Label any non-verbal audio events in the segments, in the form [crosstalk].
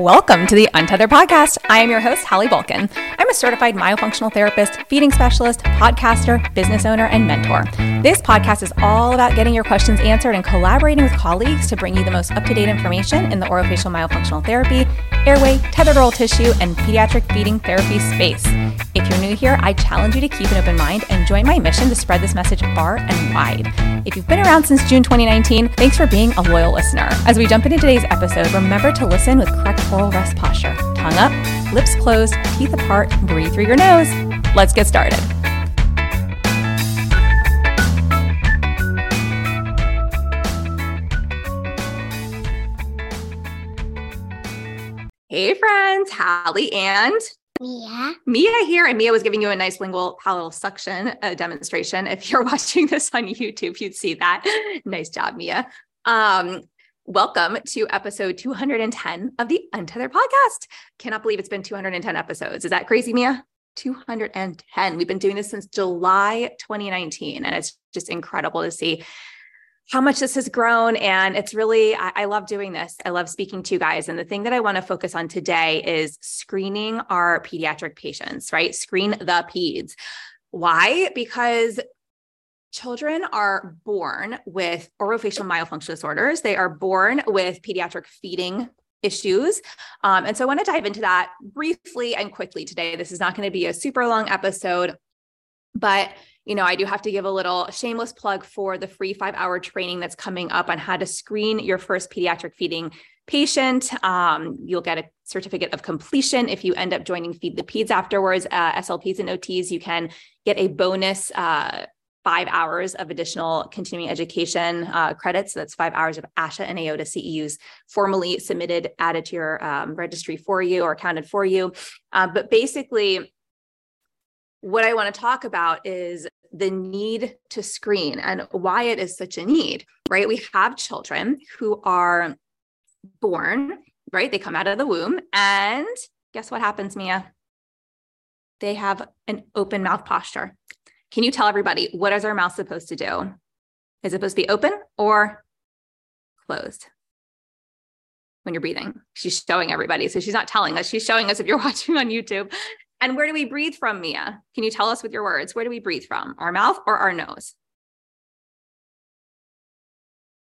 Welcome to the Untethered Podcast. I am your host, Hallie Bulkin. I'm a certified myofunctional therapist, feeding specialist, podcaster, business owner, and mentor. This podcast is all about getting your questions answered and collaborating with colleagues to bring you the most up to date information in the orofacial myofunctional therapy, airway, tethered oral tissue, and pediatric feeding therapy space. If you're new here, I challenge you to keep an open mind and join my mission to spread this message far and wide. If you've been around since June 2019, thanks for being a loyal listener. As we jump into today's episode, remember to listen with correct oral rest posture. Tongue up, lips closed, teeth apart, breathe through your nose. Let's get started. Hey, friends, Hallie and Mia. Mia here, and Mia was giving you a nice lingual palatal suction uh, demonstration. If you're [laughs] watching this on YouTube, you'd see that. [laughs] nice job, Mia. Um, welcome to episode 210 of the Untethered podcast. Cannot believe it's been 210 episodes. Is that crazy, Mia? 210. We've been doing this since July 2019, and it's just incredible to see how much this has grown. And it's really, I, I, love doing this. I love speaking to you guys. And the thing that I want to focus on today is screening our pediatric patients, right? Screen the peds. Why? Because children are born with orofacial myofunction disorders. They are born with pediatric feeding issues. Um, and so I want to dive into that briefly and quickly today. This is not going to be a super long episode, but you know, I do have to give a little shameless plug for the free five hour training that's coming up on how to screen your first pediatric feeding patient. Um, you'll get a certificate of completion if you end up joining Feed the Peds afterwards. Uh, SLPs and OTs, you can get a bonus uh, five hours of additional continuing education uh, credits. So that's five hours of ASHA and AOTA CEUs formally submitted, added to your um, registry for you or accounted for you. Uh, but basically, what I want to talk about is the need to screen and why it is such a need, right? We have children who are born, right? They come out of the womb, and guess what happens, Mia? They have an open mouth posture. Can you tell everybody what is our mouth supposed to do? Is it supposed to be open or closed? When you're breathing, she's showing everybody. So she's not telling us, she's showing us if you're [laughs] watching on YouTube. And where do we breathe from, Mia? Can you tell us with your words? Where do we breathe from? Our mouth or our nose?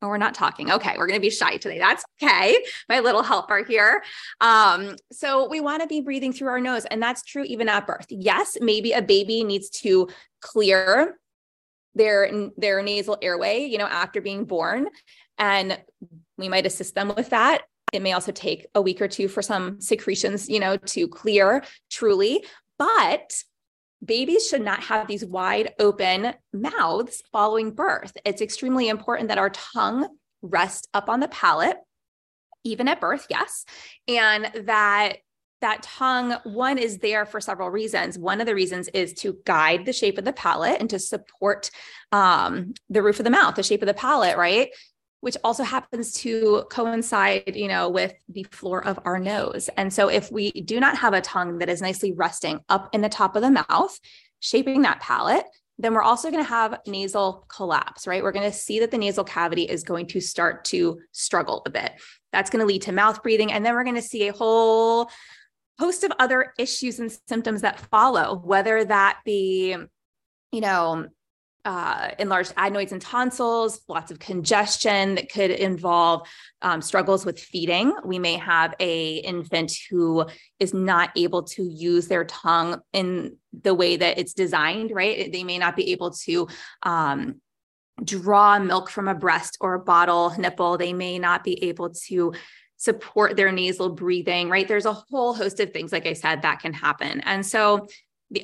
Oh, we're not talking. Okay, we're going to be shy today. That's okay. My little helper here. Um, so we want to be breathing through our nose, and that's true even at birth. Yes, maybe a baby needs to clear their their nasal airway, you know, after being born, and we might assist them with that. It may also take a week or two for some secretions, you know, to clear truly. But babies should not have these wide open mouths following birth. It's extremely important that our tongue rest up on the palate, even at birth, yes. And that that tongue one is there for several reasons one of the reasons is to guide the shape of the palate and to support um, the roof of the mouth the shape of the palate right which also happens to coincide, you know, with the floor of our nose. And so if we do not have a tongue that is nicely resting up in the top of the mouth, shaping that palate, then we're also going to have nasal collapse, right? We're going to see that the nasal cavity is going to start to struggle a bit. That's going to lead to mouth breathing. And then we're going to see a whole host of other issues and symptoms that follow, whether that be, you know, uh, enlarged adenoids and tonsils, lots of congestion that could involve um, struggles with feeding. We may have a infant who is not able to use their tongue in the way that it's designed. Right? They may not be able to. Um, draw milk from a breast or a bottle nipple they may not be able to support their nasal breathing right there's a whole host of things like i said that can happen and so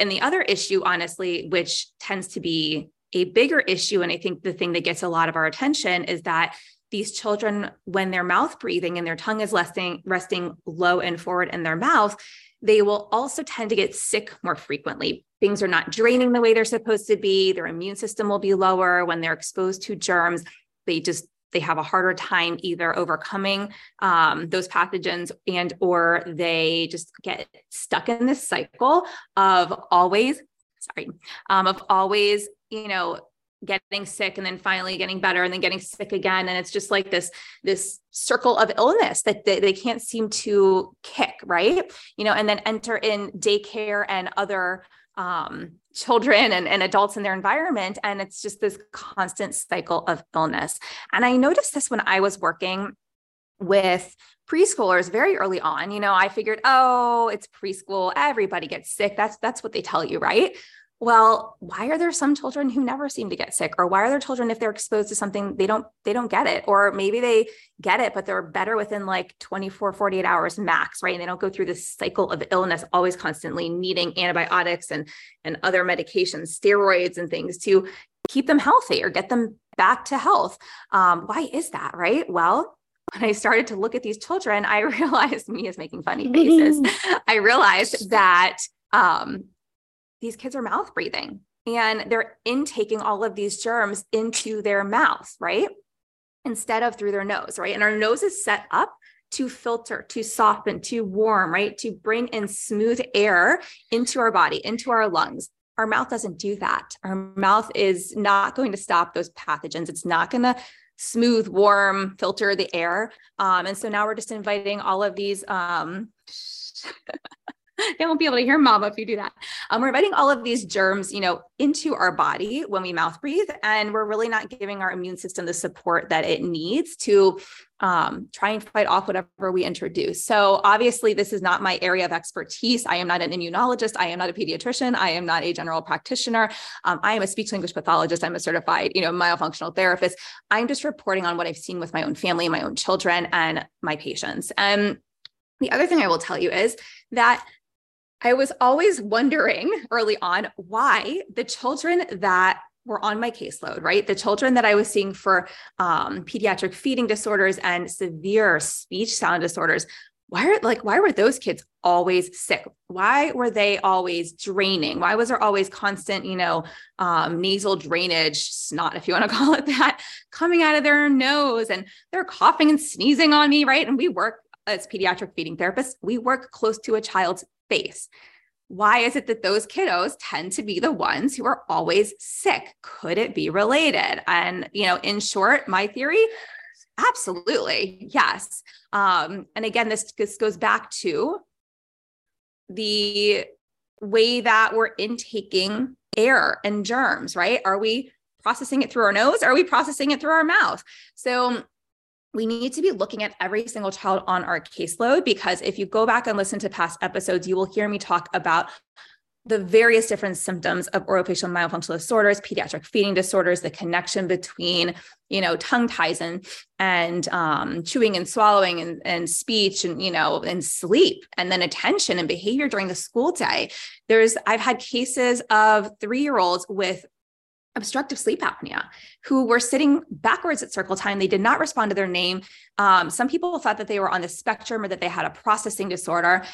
and the other issue honestly which tends to be a bigger issue, and I think the thing that gets a lot of our attention is that these children, when their mouth breathing and their tongue is resting, resting low and forward in their mouth, they will also tend to get sick more frequently. Things are not draining the way they're supposed to be. Their immune system will be lower when they're exposed to germs. they just they have a harder time either overcoming um, those pathogens and or they just get stuck in this cycle of always sorry um, of always you know getting sick and then finally getting better and then getting sick again and it's just like this this circle of illness that they, they can't seem to kick right you know and then enter in daycare and other um, children and, and adults in their environment. And it's just this constant cycle of illness. And I noticed this when I was working with preschoolers very early on you know i figured oh it's preschool everybody gets sick. That's that's what they tell you right? Well why are there some children who never seem to get sick? Or why are there children if they're exposed to something they don't they don't get it? Or maybe they get it but they're better within like 24 48 hours max right? And they don't go through this cycle of illness always constantly needing antibiotics and and other medications steroids and things to keep them healthy or get them back to health. Um, why is that right? Well when I started to look at these children, I [laughs] realized Mia is making funny faces. [laughs] I realized that um, these kids are mouth breathing and they're intaking all of these germs into their mouth, right? Instead of through their nose, right? And our nose is set up to filter, to soften, to warm, right? To bring in smooth air into our body, into our lungs. Our mouth doesn't do that. Our mouth is not going to stop those pathogens. It's not going to smooth, warm, filter the air. Um, and so now we're just inviting all of these um, [laughs] [laughs] they won't be able to hear mama if you do that. Um, we're inviting all of these germs, you know, into our body when we mouth breathe, and we're really not giving our immune system the support that it needs to um, try and fight off whatever we introduce. So obviously, this is not my area of expertise. I am not an immunologist. I am not a pediatrician. I am not a general practitioner. Um, I am a speech language pathologist. I'm a certified, you know, myofunctional therapist. I'm just reporting on what I've seen with my own family, my own children, and my patients. And the other thing I will tell you is that I was always wondering early on why the children that were on my caseload, right? The children that I was seeing for um, pediatric feeding disorders and severe speech sound disorders, why are like why were those kids always sick? Why were they always draining? Why was there always constant, you know, um, nasal drainage, snot, if you want to [laughs] call it that, coming out of their nose, and they're coughing and sneezing on me, right? And we work as pediatric feeding therapists, we work close to a child's face. Why is it that those kiddos tend to be the ones who are always sick? Could it be related? And, you know, in short, my theory, absolutely, yes. Um, and again, this, this goes back to the way that we're intaking air and germs, right? Are we processing it through our nose? Are we processing it through our mouth? So we need to be looking at every single child on our caseload because if you go back and listen to past episodes, you will hear me talk about the various different symptoms of orofacial myofunctional disorders, pediatric feeding disorders, the connection between, you know, tongue ties and and um, chewing and swallowing and, and speech and you know and sleep, and then attention and behavior during the school day. There's I've had cases of three year olds with obstructive sleep apnea who were sitting backwards at circle time. They did not respond to their name. Um, some people thought that they were on the spectrum or that they had a processing disorder.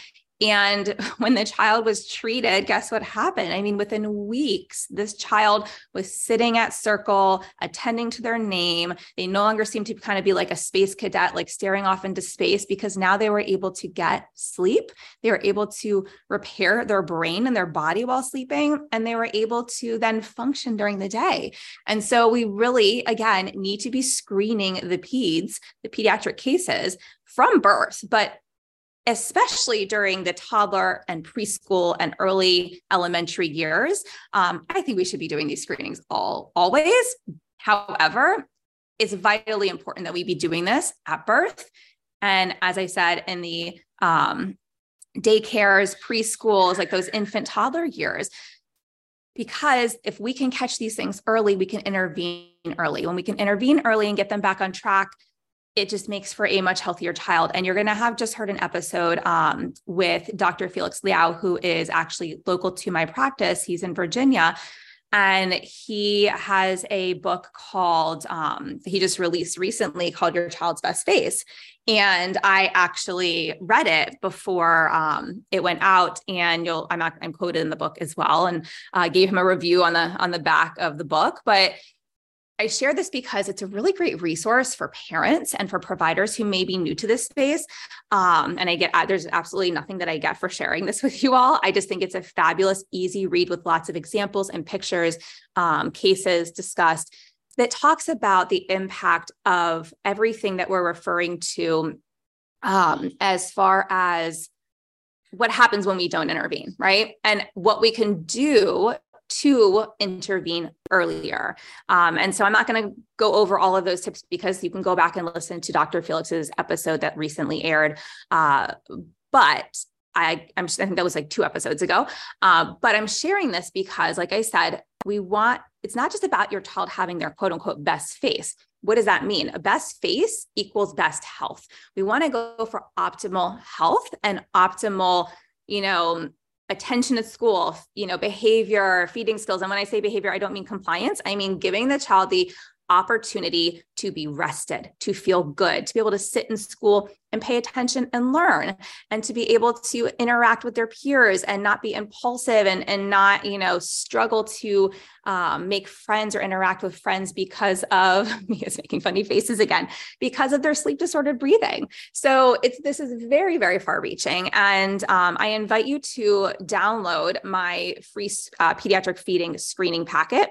And when the child was treated, guess what happened? I mean, within weeks, this child was sitting at circle, attending to their name. They no longer seemed to kind of be like a space cadet, like staring off into space, because now they were able to get sleep. They were able to repair their brain and their body while sleeping, and they were able to then function during the day. And so we really, again, need to be screening the peds, the pediatric cases from birth, but especially during the toddler and preschool and early elementary years. Um, I think we should be doing these screenings all always. However, it's vitally important that we be doing this at birth. And as I said, in the um, daycares, preschools, like those infant toddler years, because if we can catch these things early, we can intervene early. When we can intervene early and get them back on track, it just makes for a much healthier child. And you're going to have just heard an episode um, with Dr. Felix Liao, who is actually local to my practice. He's in Virginia. And he has a book called, um, he just released recently called Your Child's Best Face. And I actually read it before um, it went out, and you'll I'm I'm quoted in the book as well, and uh, gave him a review on the on the back of the book. But I share this because it's a really great resource for parents and for providers who may be new to this space. Um, and I get, there's absolutely nothing that I get for sharing this [laughs] with you all. I just think it's a fabulous, easy read with lots of examples and pictures, um, cases discussed that talks about the impact of everything that we're referring to um, as far as what happens when we don't intervene, right? And what we can do to intervene earlier. Um, and so I'm not going to go over all of those tips because you can go back and listen to Dr. Felix's episode that recently aired. Uh, but I, I'm, I think that was like two episodes ago. Uh, but I'm sharing this because, like I said, we want it's not just about your child having their quote unquote best face. What does that mean? A best face equals best health. We want to go for optimal health and optimal, you know, attention at school, you know, behavior, feeding skills. And when I say behavior, I don't mean compliance. I mean giving the child the opportunity to be rested, to feel good, to be able to sit in school and pay attention and learn, and to be able to interact with their peers and not be impulsive and, and not, you know, struggle to um, make friends or interact with friends because of [laughs] Mia is making funny faces again, because of their sleep disordered breathing. So it's this is very, very far reaching. And um, I invite you to download my free uh, pediatric feeding screening packet.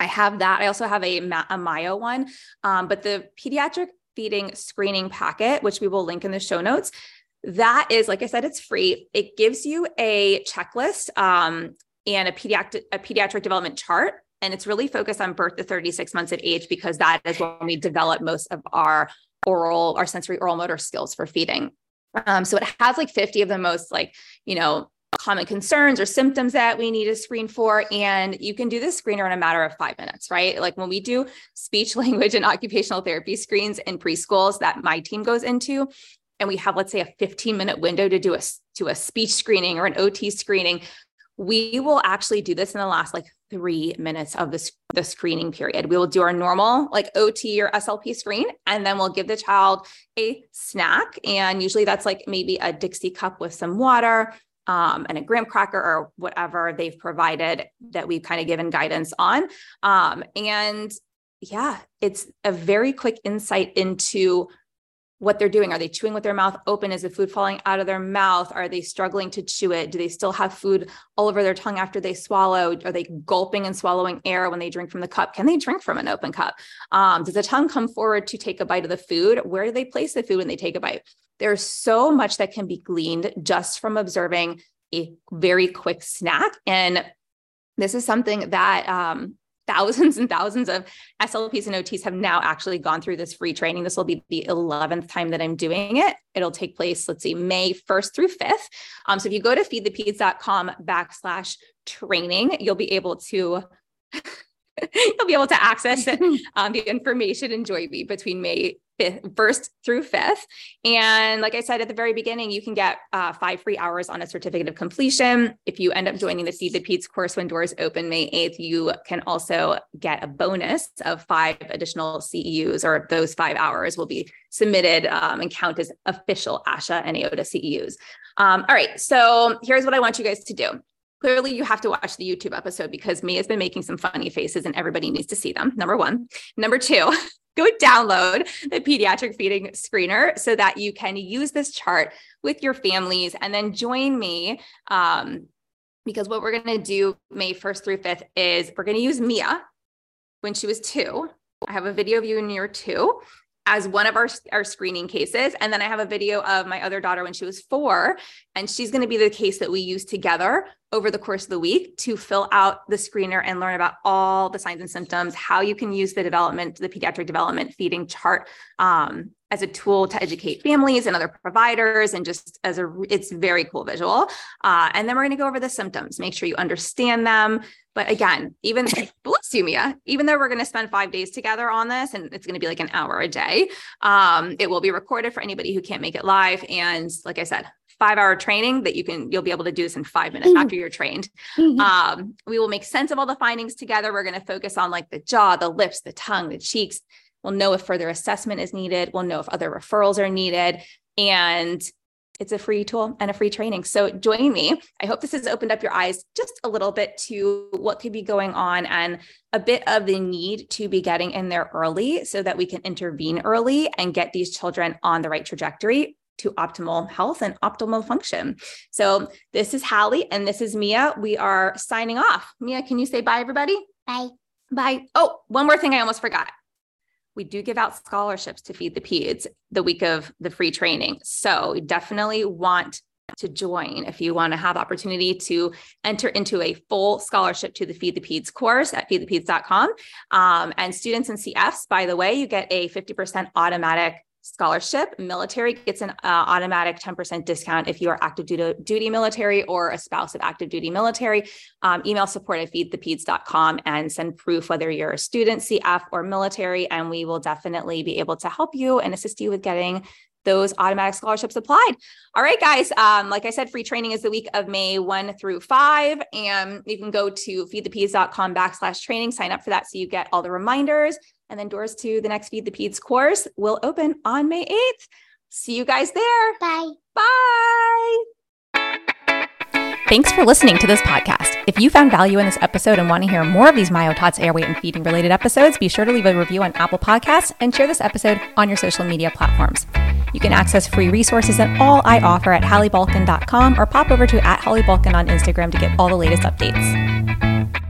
I have that. I also have a, a Mayo one, um, but the pediatric feeding screening packet, which we will link in the show notes, that is, like I said, it's free. It gives you a checklist um, and a pediatric a pediatric development chart, and it's really focused on birth to 36 months of age because that is when we develop most of our oral, our sensory oral motor skills for feeding. Um, so it has like 50 of the most like, you know, common concerns or symptoms that we need to screen for. And you can do this screener in a matter of five minutes, right? Like when we do speech, [laughs] language, and occupational therapy screens in preschools that my team goes into, and we have, let's say, a 15 minute window to do a, to a speech screening or an OT screening, we will actually do this in the last like three minutes of the, the screening period. We will do our normal like OT or SLP screen, and then we'll give the child a snack. And usually that's like maybe a Dixie cup with some water, um, and a graham cracker or whatever they've provided that we've kind of given guidance on. Um, and yeah, it's a very quick insight into what they're doing. Are they chewing with their mouth open? Is the food falling out of their mouth? Are they struggling to chew it? Do they still have food all over their tongue after they swallow? Are they gulping and swallowing air when they drink from the cup? Can they drink from an open cup? Um, does the tongue come forward to take a bite of the food? Where do they place the food when they take a bite? There's so much that can be gleaned just from observing a very quick snack. And this is something that um, thousands and thousands of SLPs and OTs have now actually gone through this free training. This will be the 11th time that I'm doing it. It'll take place, let's see, May 1st through 5th. Um, so if you go to feedthepeds.com backslash training, you'll be able to [laughs] you'll be able to access [laughs] um, the information and join me between May 5th, 1st through 5th. And like I said at the very beginning, you can get uh, five free hours on a certificate of completion. If you end up joining the Feed the Peds course when doors open May 8th, you can also get a bonus of five additional CEUs, or those five hours will be submitted um, and count as official ASHA and AOTA CEUs. Um, all right, so here's what I want you guys to do clearly you have to watch the YouTube episode because Mia has been making some funny faces and everybody needs to see them. Number one. Number two, [laughs] go download the pediatric feeding screener so that you can use this chart with your families and then join me. Um, because what we're going to do May 1st through 5th is we're going to use Mia when she was two. I have a video of you when you're two as one of our, our screening cases. And then I have a video of my other daughter when she was four. And she's going to be the case that we use together over the course of the week to fill out the screener and learn about all the signs and symptoms, how you can use the development, the pediatric development feeding chart um, as a tool to educate families and other providers and just as a it's very cool visual uh, and then we're going to go over the symptoms make sure you understand them but again even [laughs] bless you mia even though we're going to spend five days together on this and it's going to be like an hour a day um, it will be recorded for anybody who can't make it live and like i said five hour training that you can you'll be able to do this in five minutes mm-hmm. after you're trained mm-hmm. um, we will make sense of all the findings together we're going to focus on like the jaw the lips the tongue the cheeks We'll know if further assessment is needed. We'll know if other referrals are needed. And it's a free tool and a free training. So join me. I hope this has opened up your eyes just a little bit to what could be going on and a bit of the need to be getting in there early so that we can intervene early and get these children on the right trajectory to optimal health and optimal function. So this is Hallie and this is Mia. We are signing off. Mia, can you say bye, everybody? Bye. Bye. Oh, one more thing I almost forgot we do give out scholarships to feed the peds the week of the free training. So definitely want to join if you want to have opportunity to enter into a full scholarship to the Feed the Peds course at feedthepeds.com. Um, and students and CFs, by the way, you get a 50% automatic scholarship. Military gets an uh, automatic 10% discount if you are active duty, duty military or a spouse of active duty military. Um, email support at feedthepeds.com and send proof whether you're a student, CF, or military, and we will definitely be able to help you and assist you with getting those automatic scholarships applied. All right, guys. Um, like I said, free training is the week of May 1 through 5. And you can go to feedthepeds.com backslash training, sign up for that so you get all the reminders. And then doors to the next Feed the Peds course will open on May 8th. See you guys there. Bye. Bye. Thanks for listening to this podcast. If you found value in this episode and want to hear more of these Myotots airway and feeding related episodes, be sure to leave a review on Apple Podcasts and share this episode on your social media platforms. You can access free resources and all I offer at halliebulkin.com or pop over to at halliebulkin on Instagram to get all the latest updates.